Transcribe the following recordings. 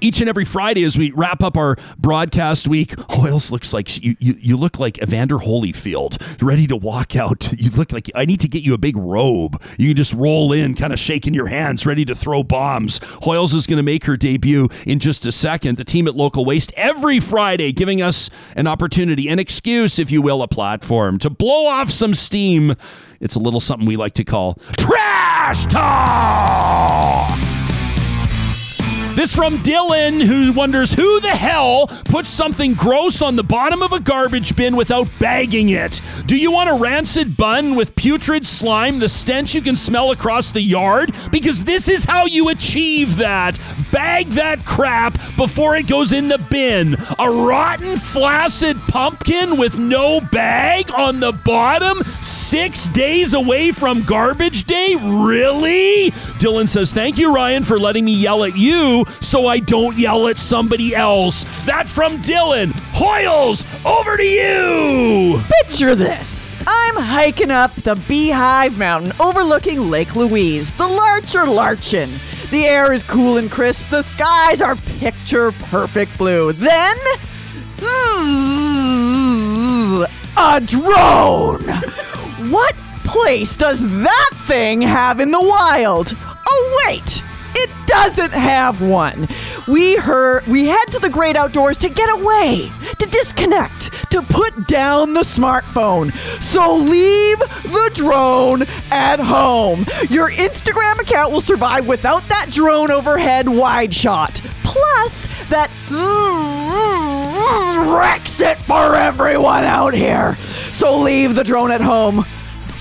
each and every Friday as we wrap up our broadcast week. Oh, Hoyles looks like you, you, you look like Evander Holyfield, ready to walk out. You look like I need to get you a big robe. You can just roll in, kind of shaking your hands, ready to throw bombs. Hoyles is going to make her debut in just a second. The team at Local Waste every Friday giving us an opportunity, an excuse, if you will, a platform to blow off some steam. It's a little something we like to call trash talk. This from Dylan, who wonders who the hell puts something gross on the bottom of a garbage bin without bagging it. Do you want a rancid bun with putrid slime, the stench you can smell across the yard? Because this is how you achieve that. Bag that crap before it goes in the bin. A rotten, flaccid pumpkin with no bag on the bottom, six days away from garbage day? Really? Dylan says, Thank you, Ryan, for letting me yell at you so I don't yell at somebody else. That from Dylan. Hoyles, over to you. Picture this. I'm hiking up the Beehive Mountain overlooking Lake Louise. The larch are larching. The air is cool and crisp. The skies are picture perfect blue. Then. A drone! What place does that thing have in the wild? Oh, wait! It doesn't have one. We heard we head to the great outdoors to get away, to disconnect, to put down the smartphone. So leave the drone at home. Your Instagram account will survive without that drone overhead wide shot. Plus, that wrecks it for everyone out here. So leave the drone at home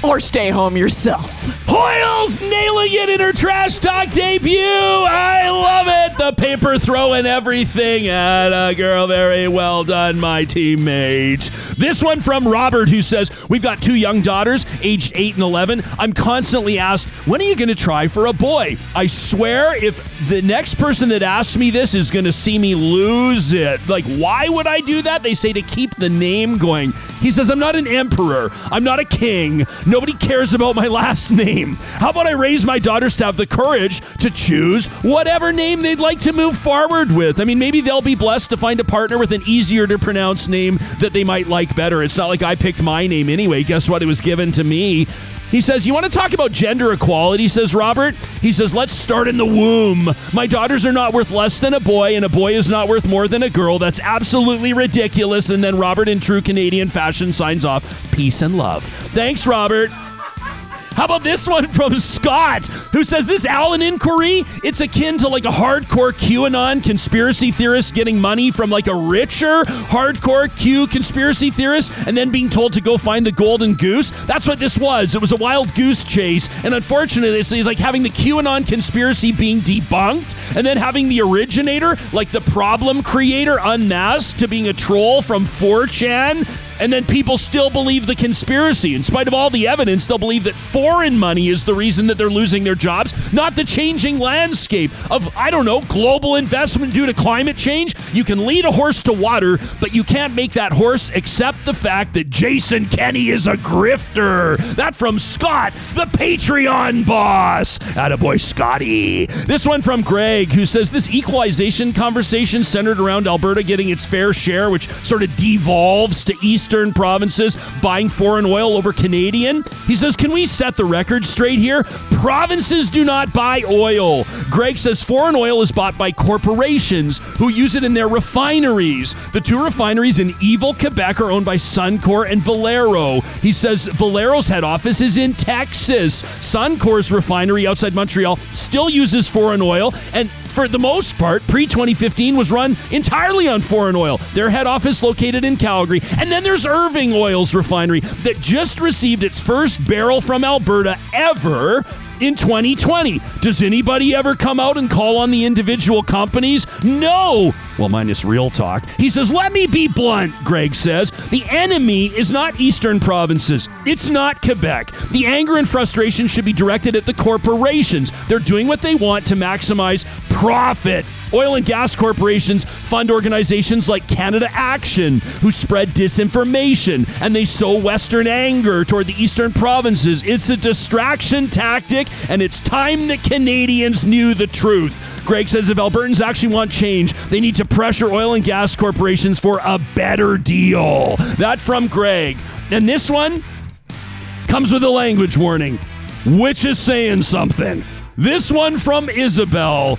or stay home yourself. Hoyles nailing it in her trash talk debut. I love it. The paper throwing everything at a girl. Very well done, my teammate. This one from Robert, who says, We've got two young daughters, aged 8 and 11. I'm constantly asked, When are you going to try for a boy? I swear, if the next person that asks me this is going to see me lose it, like, why would I do that? They say to keep the name going. He says, I'm not an emperor, I'm not a king. Nobody cares about my last name. How about I raise my daughters to have the courage to choose whatever name they'd like to move forward with? I mean, maybe they'll be blessed to find a partner with an easier to pronounce name that they might like better. It's not like I picked my name anyway. Guess what? It was given to me. He says, You want to talk about gender equality? Says Robert. He says, Let's start in the womb. My daughters are not worth less than a boy, and a boy is not worth more than a girl. That's absolutely ridiculous. And then Robert, in true Canadian fashion, signs off Peace and love. Thanks, Robert. How about this one from Scott, who says this Allan inquiry? It's akin to like a hardcore QAnon conspiracy theorist getting money from like a richer hardcore Q conspiracy theorist and then being told to go find the golden goose. That's what this was. It was a wild goose chase, and unfortunately, it's like having the QAnon conspiracy being debunked and then having the originator, like the problem creator, unmasked to being a troll from 4chan and then people still believe the conspiracy. In spite of all the evidence, they'll believe that foreign money is the reason that they're losing their jobs, not the changing landscape of, I don't know, global investment due to climate change. You can lead a horse to water, but you can't make that horse accept the fact that Jason Kenney is a grifter. That from Scott, the Patreon boss. Attaboy Scotty. This one from Greg, who says this equalization conversation centered around Alberta getting its fair share, which sort of devolves to East eastern provinces buying foreign oil over Canadian. He says, Can we set the record straight here? Provinces do not buy oil. Greg says foreign oil is bought by corporations who use it in their refineries. The two refineries in evil Quebec are owned by Suncor and Valero. He says Valero's head office is in Texas. Suncor's refinery outside Montreal still uses foreign oil, and for the most part, pre 2015 was run entirely on foreign oil. Their head office located in Calgary. And then there's Irving Oil's refinery that just received its first barrel from Alberta ever in 2020. Does anybody ever come out and call on the individual companies? No. Well, minus real talk. He says, Let me be blunt, Greg says. The enemy is not eastern provinces, it's not Quebec. The anger and frustration should be directed at the corporations. They're doing what they want to maximize profit. Oil and gas corporations fund organizations like Canada Action, who spread disinformation and they sow Western anger toward the eastern provinces. It's a distraction tactic, and it's time that Canadians knew the truth. Greg says if Albertans actually want change, they need to pressure oil and gas corporations for a better deal. That from Greg. And this one comes with a language warning, which is saying something. This one from Isabel,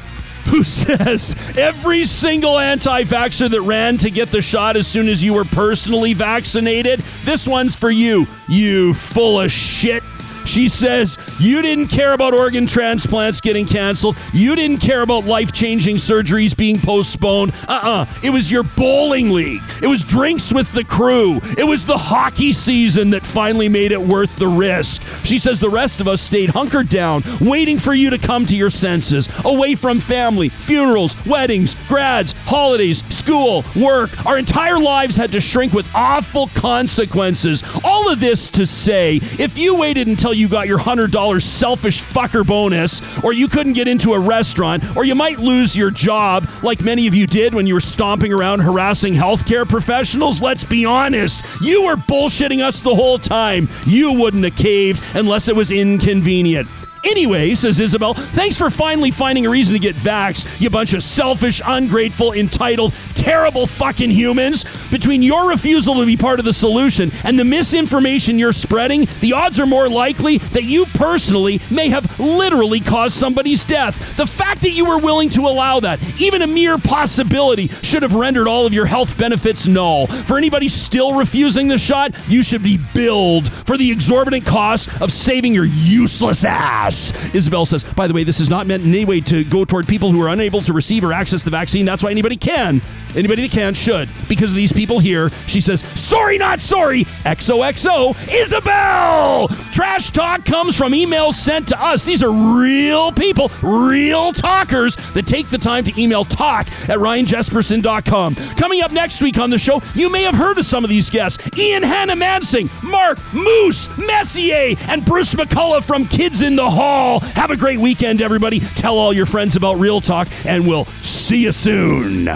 who says every single anti vaxxer that ran to get the shot as soon as you were personally vaccinated, this one's for you, you full of shit she says, You didn't care about organ transplants getting canceled. You didn't care about life changing surgeries being postponed. Uh uh-uh. uh It was your bowling league. It was drinks with the crew. It was the hockey season that finally made it worth the risk. She says, The rest of us stayed hunkered down, waiting for you to come to your senses, away from family, funerals, weddings, grads, holidays, school, work. Our entire lives had to shrink with awful consequences. All of this to say, if you waited until you got your $100 selfish fucker bonus, or you couldn't get into a restaurant, or you might lose your job, like many of you did when you were stomping around harassing healthcare professionals. Let's be honest. You were bullshitting us the whole time. You wouldn't have caved unless it was inconvenient. Anyway, says Isabel, thanks for finally finding a reason to get vaxxed, you bunch of selfish, ungrateful, entitled, terrible fucking humans. Between your refusal to be part of the solution and the misinformation you're spreading, the odds are more likely that you personally may have literally caused somebody's death. The fact that you were willing to allow that, even a mere possibility, should have rendered all of your health benefits null. For anybody still refusing the shot, you should be billed for the exorbitant cost of saving your useless ass. Isabel says, by the way, this is not meant in any way to go toward people who are unable to receive or access the vaccine. That's why anybody can. Anybody that can should. Because of these people here, she says, sorry, not sorry. XOXO, Isabel! Trash talk comes from emails sent to us. These are real people, real talkers that take the time to email talk at ryanjespersen.com. Coming up next week on the show, you may have heard of some of these guests Ian Hanomansing, Mark Moose, Messier, and Bruce McCulloch from Kids in the Hall. Have a great weekend, everybody. Tell all your friends about Real Talk, and we'll see you soon.